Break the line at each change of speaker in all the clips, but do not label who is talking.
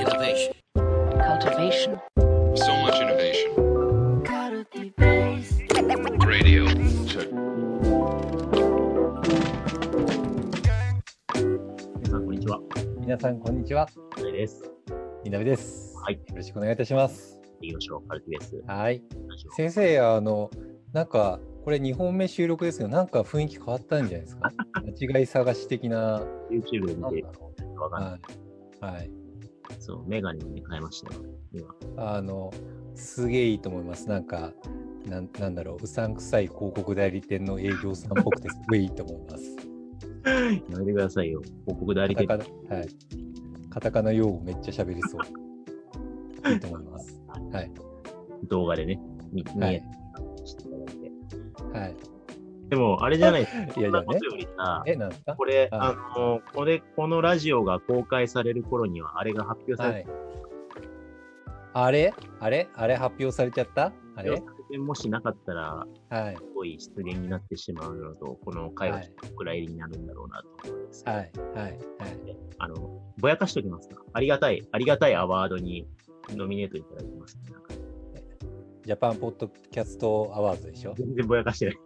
Innovation.
cultivation,
So much innovation. Radio. Check.
皆さん、こんにちは。
皆さん、こんにちは。
あれです。
みなべです。
はい
よろしくお願いいたします。
行きましょう。カルティベース。
はい。先生、あの、なんか、これ2本目収録ですけど、なんか雰囲気変わったんじゃないですか？間違い探し的な。
YouTube で見てわかんない。
う。はい。はい。
そう、メガネに変えましたよ。今。
あの、すげえいいと思います。なんか、なんなんだろう、うさんくさい広告代理店の営業さんっぽくて、すごいいいと思います。
やめてくださいよ。広告代理
カタ
店。
カナ、はい。カタカナ用語めっちゃ喋りそう。いいと思います。はい。
動画でね、見。
はい。
でも、あれじゃないですか。
いやいやね。
よりさ、
え、なんですか？
これ、
は
あの、これ、このラジオが公開される頃には、あれが発表されて、
はい。あれ？あれ？あれ発表されちゃった？あれ？
もしなかったら、
はい。
すごい失言になってしまうのと、この会話
はい、
お蔵入りになるんだろうなと思うんです
はい。はい。はい。
あの、ぼやかしておきますか？ありがたい、ありがたいアワードにノミネートいただきます、なんか
ジャパンポッドキャストアワードでしょ？
全然ぼやかしてない。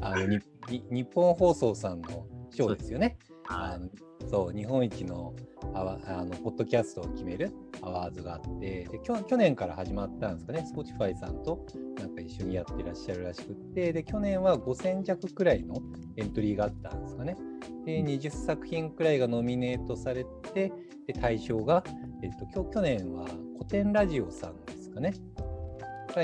あのにに日本放送さんの賞ですよね。
は
あのそう、日本一のアワあのポッドキャストを決めるアワーズがあってで去、去年から始まったんですかね、Spotify さんとなんか一緒にやってらっしゃるらしくって、で去年は5000弱くらいのエントリーがあったんですかね。で、20作品くらいがノミネートされて、で対象が、えっと、去年は古典ラジオさんですかね。が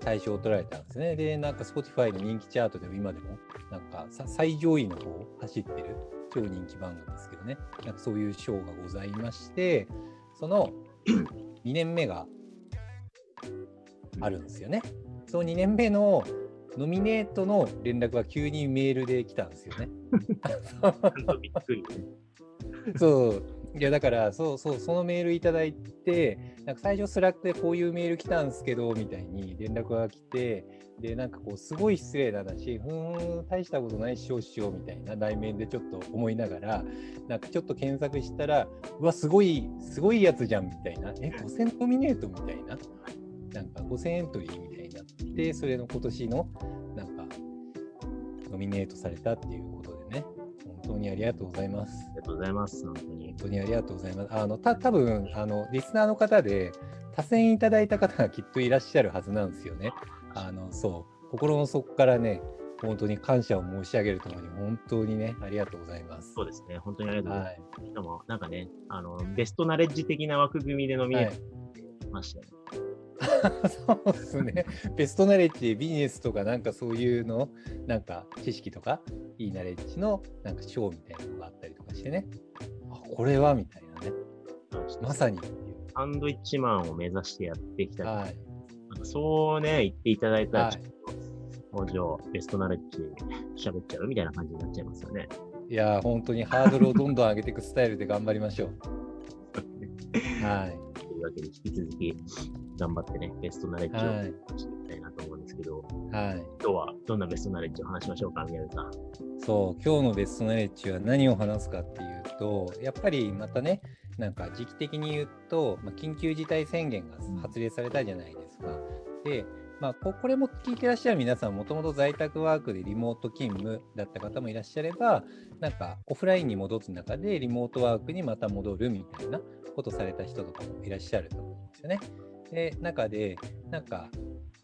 対象を取られたんですね。で、なんか Spotify の人気チャートでも今でも、なんかさ最上位の方を走ってる超人気番組ですけどね、なんかそういう賞がございまして、その 2年目があるんですよね。その2年目のノミネートの連絡が急にメールで来たんですよね。
ちゃんとびっくりね。
そう。いや、だから、そうそう、そのメールいただいて、なんか最初 Slack でこういうメール来たんですけど、みたいに連絡が来て、で、なんかこう、すごい失礼な話、ふーん、大したことないしょっしょ、みたいな内面でちょっと思いながら、なんかちょっと検索したら、うわ、すごい、すごいやつじゃん、みたいな。え、5000ノミネートみたいな？なんか5000エントリーみたいになって、それの今年の、なんか、ノミネートされたっていうことでね、本当にありがとうございます。
ありがとうございます、本当に
ありがとうございます。あの、た、多分あの、リスナーの方で、多選いただいた方がきっといらっしゃるはずなんですよね。あの、そう、心の底からね、本当に感謝を申し上げるとともに、本当にね、ありがとうございます。
そうですね、本当にありがとうござい
はい。
ます。しかも、なんかね、あの、ベストナレッジ的な枠組みでノミネートしましたよね。
そうですね。ベストナレッジ、ビジネスとか、なんかそういうの、なんか知識とか、いいナレッジの、なんか賞みたいなのがあったりとかしてね。あ、これはみたいなね。まさに。
サンドイッチマンを目指してやってきたり、
はい。
そうね、言っていただいたら、
はい
ちょっと、もうじゃあ、ベストナレッジ喋っちゃうみたいな感じになっちゃいますよね。
いやー、本当にハードルをどんどん上げていくスタイルで頑張りましょう。はい。
というわけで、引き続き頑張ってね、ベストナレッジを
はい。
していきたいなと思うんですけど、
はい。
今日はどんなベストナレッジを話しましょうか、宮部さん。
そう、今日のベストナレッジは何を話すかっていうと、やっぱりまたね、なんか時期的に言うと、まあ、緊急事態宣言が発令されたじゃないですか。で、まあ、ここれも聞いてらっしゃる皆さん、もともと在宅ワークでリモート勤務だった方もいらっしゃれば、なんかオフラインに戻す中でリモートワークにまた戻るみたいなことされた人とかもいらっしゃると思うんですよね。で、中で、なんか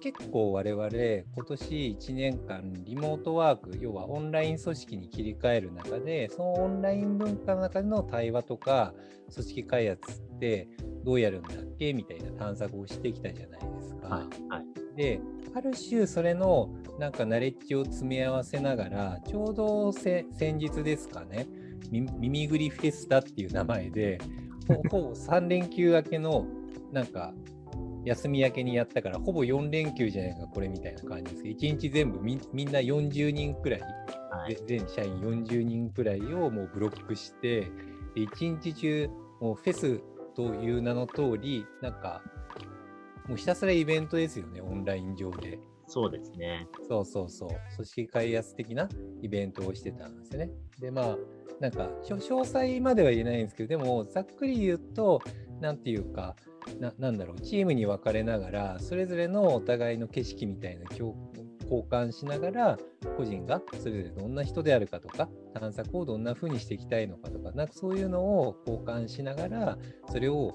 結構我々今年1年間リモートワーク要はオンライン組織に切り替える中でそのオンライン文化の中での対話とか組織開発ってどうやるんだっけ？みたいな探索をしてきたじゃないですか。
はい。はい。
である種それのなんかナレッジを詰め合わせながらちょうどせ先日ですかねみ耳ぐりフェスタっていう名前でほほぼ3連休明けのなんか休み明けにやったからほぼ4連休じゃないかこれみたいな感じですけど1日全部みみんな40人くらい
はい。
で全社員40人くらいをもうブロックしてで一日中もうフェスという名の通りなんかもうひたすらイベントですよねオンライン上で
そうですね。
そうそうそう組織開発的なイベントをしてたんですよねでまあなんか詳細までは言えないんですけどでもざっくり言うとなんていうかななんだろうチームに分かれながらそれぞれのお互いの景色みたいな共交換しながら個人がそれぞれどんな人であるかとか探索をどんな風にしていきたいのかとかなんかそういうのを交換しながらそれを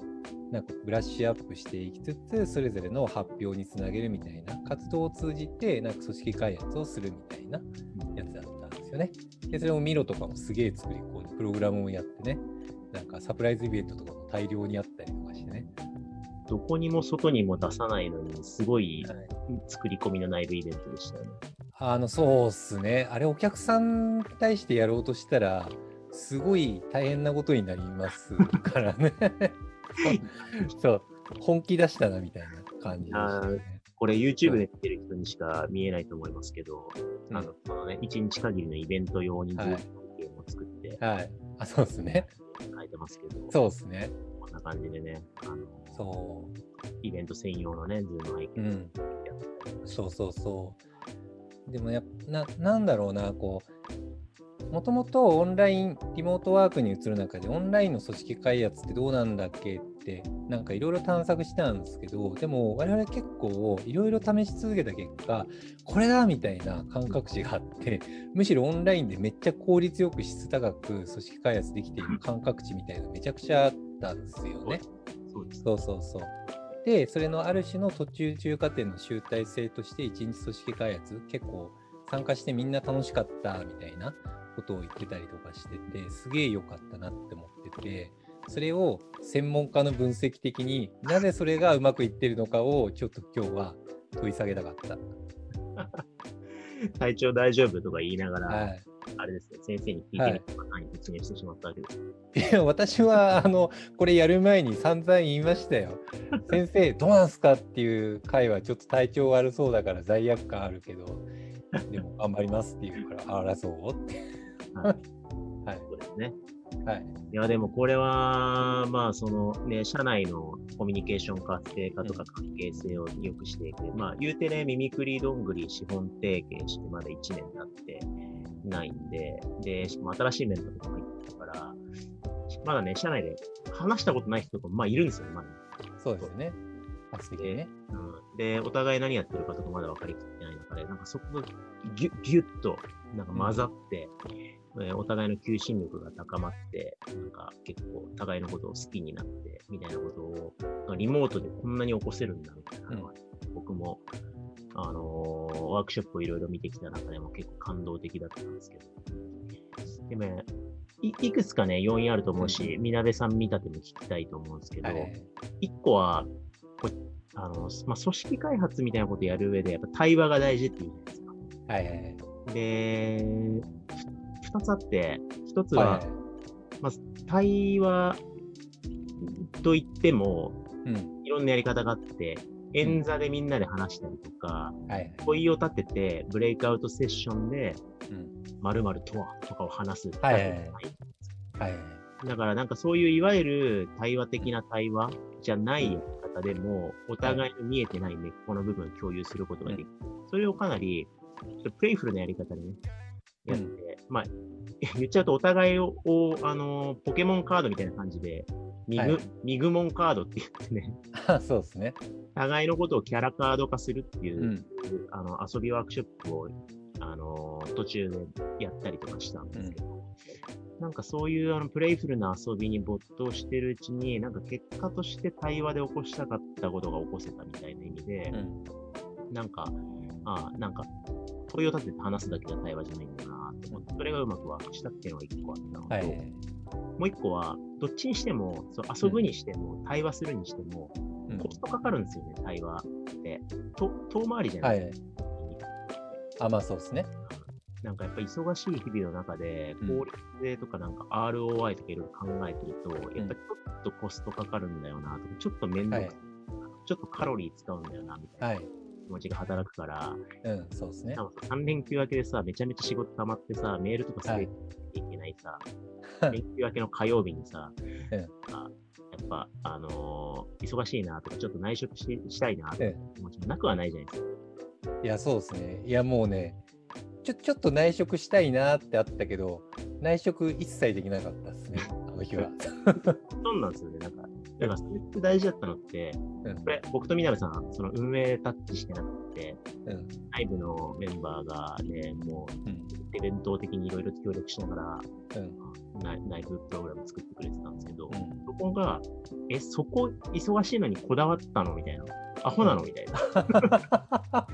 なんかブラッシュアップしていきつつそれぞれの発表につなげるみたいな活動を通じてなんか組織開発をするみたいなやつだったんですよね。でそれをミロとかもすげえ作りこうプログラムをやってねなんかサプライズイベントとかも大量にあったりとかしてね。
どこにも外にも出さないのに、すごい
はい
作り込みの内部イベントでしたよね。
あのそうっすね。あれお客さんに対してやろうとしたらすごい大変なことになりますからね。そう本気出したなみたいな感じでしたね。
これ YouTube で見てる人にしか見えないと思いますけど、
うん
あの、そのね、1日限りのイベント用にゲームを作って
はい。あそうですね。
書いてますけど、
そうですね。
な感じでね、あの、
そ
イベント専用のね、ズームアイコ
う。ん。そうそうそう。でもやっな、なんだろうな、こう、もともとオンライン、リモートワークに移る中で、オンラインの組織開発ってどうなんだっけ？って、なんかいろいろ探索したんですけど、でも我々結構いろいろ試し続けた結果、これだみたいな感覚値があって、むしろオンラインでめっちゃ効率よく質高く組織開発できている感覚値みたいなのめちゃくちゃあったんですよね。
そう。
そうそうそう。で、それのある種の途中中華点の集大成として一日組織開発、結構参加してみんな楽しかったみたいなことを言ってたりとかしてて、すげえ良かったなって思ってて、それを専門家の分析的になぜそれがうまくいってるのかをちょっと今日は問い下げたかった。
体調大丈夫とか言いながら、
はい。
あれですね、先生に聞いてみたパターンに突入してしまったわけです。
いや、私は、あの、これやる前に散々言いましたよ。先生、どうなんすかっていう回はちょっと体調悪そうだから罪悪感あるけど、でも頑張りますって言うから、あらそう？って。はい。
そうですね。
はい。
いや、でもこれは、まあ、そのね、社内のコミュニケーション活性化とか関係性を良くしていく。まあ、言うてね、ミミクリーどんぐり資本提携してまだ1年経ってないんで、で、しかも新しいメンバーとかも入ってるから、まだね、社内で話したことない人とかも、まあ、いるんですよ、まだ。
そうですよね。発的にね。
うん、で、お互い何やってるかとかまだ分かりきってない中で、なんかそこがギュッ、ギュッとなんか混ざって、えーお互いの求心力が高まって、なんか結構互いのことを好きになって、みたいなことを、リモートでこんなに起こせるんだみたいなのは、僕も、あのーワークショップをいろいろ見てきた中でも結構感動的だったんですけど。でもね、いいくつかね、要因あると思うし、みなべさん見立ても聞きたいと思うんですけど、
はい。
一個は、あの、まあ、組織開発みたいなことやる上で、やっぱ対話が大事っていうじゃないですか。
はいはいはい。
で、つあって、一つは、
はい
まず対話と言っても、
うん。
いろんなやり方があって、演座でみんなで話したりとか、
はい。
問いを立てて、ブレイクアウトセッションで、
うん。
〇〇とはとかを話す。
はいはいはいはい。
だからなんかそういういわゆる対話的な対話じゃないやり方でも、お互いの見えてない根っこの部分を共有することができる。それをかなり、プレイフルなやり方でね、やって、まあ、言っちゃうとお互いを、をあの、ポケモンカードみたいな感じで、ミグ、
はい。
ミグモンカードって言ってね、
あ そうですね。
互いのことをキャラカード化するっていう、
うん。
あの遊びワークショップをあの途中でやったりとかしたんですけど、なんかそういうあのプレイフルな遊びに没頭してるうちに、なんか結果として対話で起こしたかったことが起こせたみたいな意味で、
うん。
なんか、ああ、なんか問いを立てて話すだけが対話じゃないんだなと思って、それがうまくワークしたっていうのが一個あったのと、
はい。
もう一個は、どっちにしても、そう遊ぶにしても、対話するにしても、
うん
コストかかるんですよね、対話って。と遠回りじゃな
はいい。あ、まあそうですね。
なんかやっぱ忙しい日々の中で、
うん
効率性とかなんか ROI とかいろいろ考えてると、やっぱりちょっとコストかかるんだよなとか、ちょっと面倒くさい、ちょっとカロリー使うんだよなみたいな
はい。
気持ちが働くから、
うん、そうですね。
なんか3連休明けでさ、めちゃめちゃ仕事溜まってさ、メールとかす
はい
べていけないさ、連休明けの火曜日にさ、
うん
あやっぱ、あのー忙しいなとか、ちょっと内職ししたいなとか
え
気持ちもなくはないじゃないですか。
いや、そうですね。いや、もうね、ちょちょっと内職したいなってあったけど、内職一切できなかったですね、あの日は。
そうなんですよね。なんか、だからそれって大事だったのって、
うん
これ、僕と南さん、その運営タッチしてなくて、
うん
内部のメンバーがね、も
う
伝統的にいろいろ協力しながら、
うん
内内部プログラム作ってくれてたんですけど、
うん
そこが、え、そこ忙しいのにこだわったのみたいな。アホなのみたいな。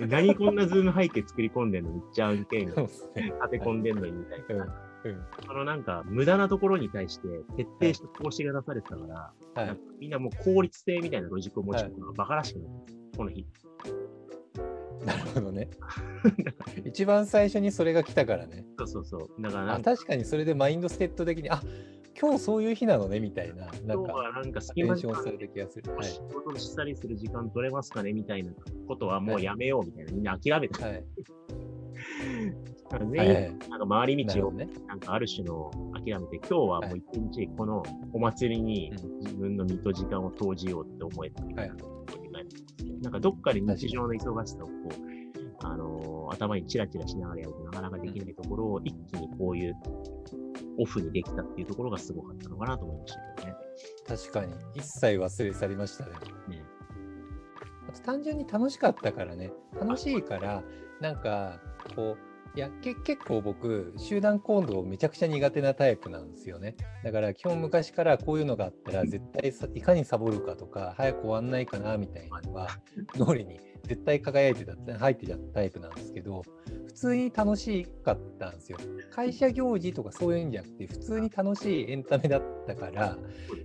何こんなズーム背景作り込んでんのめっちゃ案件。立て込んでんのにみたいな。
うん
そのなんか、無駄なところに対して徹底して投資が出されてたから、
はい
なんか。みんなもう効率性みたいなロジックを持ち込むのがバカらしくなって、この日。
なるほどね。一番最初にそれが来たからね。
そうそうそう。だから
確かにそれでマインドセット的に、あ今日そういう日なのねみたいな、なん
今日
か、
はなんか
テ
隙間
された気がする。はい。
仕事したりする時間取れますかねみたいなことはもうやめようみたいな、みんな諦めた。
はい。
だ全員、なんか回り道を
な
んかある種の諦めて、今日はもう一日このお祭りに
うん
自分の身と時間を投じようって思えたみたいななんかどっかで日常の忙しさをこう、あのー頭にチラチラしながらやるとなかなかできないところを一気にこういうオフにできたっていうところがすごかったのかなと思いましたけどね。
確かに。一切忘れ去りましたね。
ね
あと単純に楽しかったからね。楽しいから、なんか、こう、いやけ結構僕、集団行動めちゃくちゃ苦手なタイプなんですよね。だから基本昔からこういうのがあったら絶対さいかにサボるかとか、早く終わんないかなみたいなのが脳裏に絶対輝いてた、入ってたタイプなんですけど、普通に楽しかったんですよ。会社行事とかそういうんじゃなくて、普通に楽しいエンタメだったから、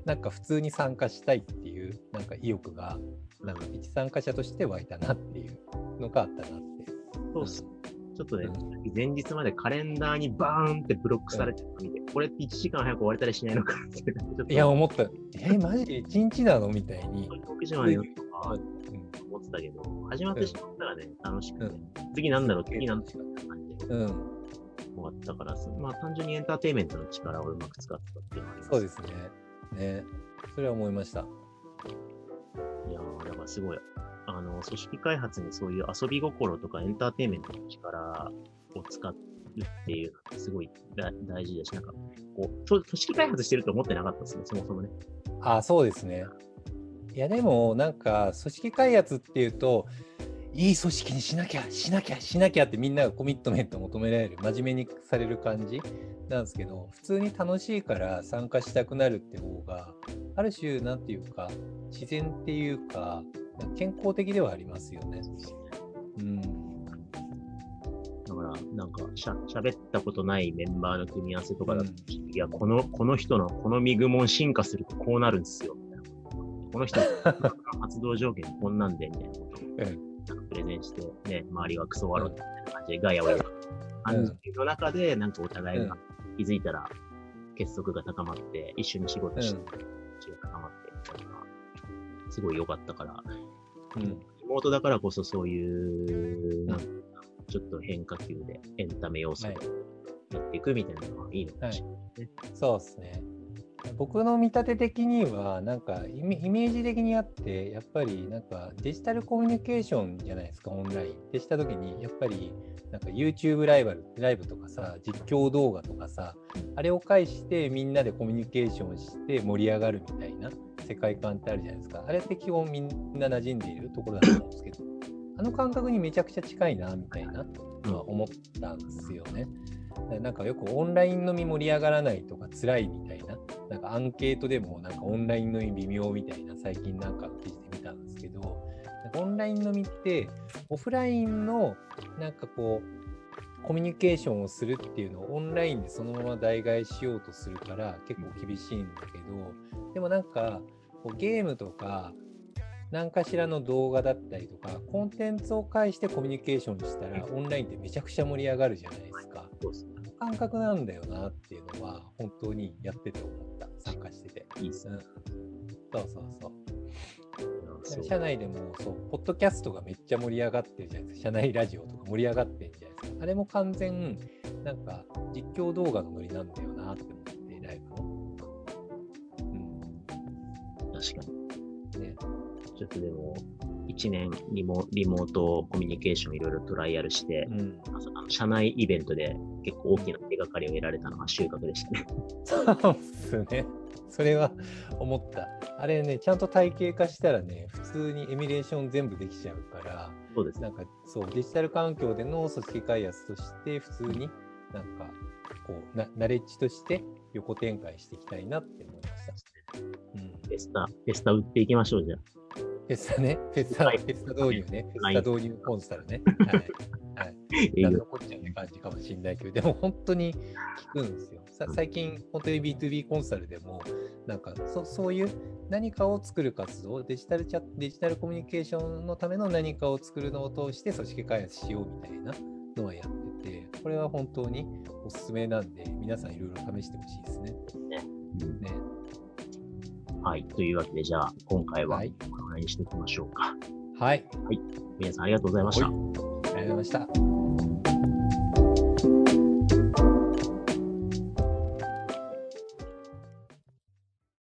なんか普通に参加したいっていう、なんか意欲が、なんか一参加者として湧いたなっていうのがあったなって。
そう。ちょっとね
う、
前日までカレンダーにバーンってブロックされてたの見て、これって1時間早く終われたりしないのかって、
いや、思った。え、マジで一日なのみたいに。
6時までやるとか
うん
思ってたけど、始まってしまったらね、楽しくて、
う
次なんだろう、次なんだろうって感じで
うん、
終わったから、まあ単純にエンターテインメントの力をうまく使ってたっていうのは。
そうですね。ね。それは思いました。
いやー、だからすごい、あの、組織開発にそういう遊び心とかエンターテインメントの力を使うっていうのってすごい大事だし、なんか、こう、組織開発してると思ってなかったですね、そもそもね。
あ、そうですね。いや、でも、なんか、組織開発っていうと、いい組織にしなきゃ、しなきゃ、しなきゃってみんながコミットメント求められる、真面目にされる感じなんですけど、普通に楽しいから参加したくなるって方が、ある種、なんていうか、自然っていうか、健康的ではありますよね。うん。
だから、なんかしゃ、喋ったことないメンバーの組み合わせとかだと、
うん
いや、この、この人の、このミグモン進化するとこうなるんですよ。みたいなこの人の発動条件こんなんで、みたいなことを、プレゼンして、ね、周りはクソワロみたいな感じでガヤをやる感じの中で、なんかお互いが気づいたら結束が高まって、一緒に仕事して、気が高まって、みたいな、すごい良かったから、
うん。
リモートだからこそそういう、なんかちょっと変化球でエンタメ要素でやっていくみたいなのがいいのかもしれない。
そうですね。僕の見立て的には、なんかイメージ的にあって、やっぱりなんかデジタルコミュニケーションじゃないですか、オンライン。ってしたときに、やっぱりなんか YouTube ライバル、ライブとかさ、実況動画とかさ、あれを介してみんなでコミュニケーションして盛り上がるみたいな世界観ってあるじゃないですか。あれって基本みんな馴染んでいるところだと思うんですけど、あの感覚にめちゃくちゃ近いな、みたいなのは思ったんですよね。なんかよくオンライン飲み盛り上がらないとか辛いみたいな、なんかアンケートでもなんかオンライン飲み微妙みたいな最近なんか記事で見たんですけど、なんかオンライン飲みってオフラインのなんかこうコミュニケーションをするっていうのをオンラインでそのまま代替しようとするから結構厳しいんだけど、でもなんかこうゲームとか何かしらの動画だったりとかコンテンツを介してコミュニケーションしたらオンラインってめちゃくちゃ盛り上がるじゃないですか。
そうですね。
感覚なんだよなっていうのは本当にやってて思った。参加してて、
いいですね。
うん、そうそう。そう。社内でもそうポッドキャストがめっちゃ盛り上がってるじゃないですか。社内ラジオとか盛り上がってるじゃないですか。あれも完全なんか実況動画のノリなんだよなって思ってライブの。うん
確かに。
ね。
ちょっとでも、一1年リモリモートコミュニケーションいろいろトライアルして、
うん、
社内イベントで結構大きな手がかりを得られたのが収穫でしたね。
そうっすね。それは思った。あれね、ちゃんと体系化したらね、普通にエミュレーション全部できちゃうから、
そうですね。
なんかそう、デジタル環境での組織開発として、普通になんか、こうな、ナレッジとして横展開していきたいなって思いました。うん。
フェスタ、フェスタ売っていきましょう、じゃあ。
フェスタね、フェスタ、
はい
フェスタ導入ね、フ
はい
ェスタ導入コンサルね。はい。はい。
営業
何のこっちゃって感じかもしれないけど、でも本当に聞くんですよ。さ最近、本当に B2B コンサルでも、なんかそそういう何かを作る活動、デジタルチャデジタルコミュニケーションのための何かを作るのを通して組織開発しようみたいなのはやってて、これは本当におすすめなんで、皆さんいろいろ試してほしいですね。
うん
ね
はい。というわけで、じゃあ、今回は
はい
このぐらいにしておきましょうか。
はい、
皆さんありがとうございました。
ありがとうございました。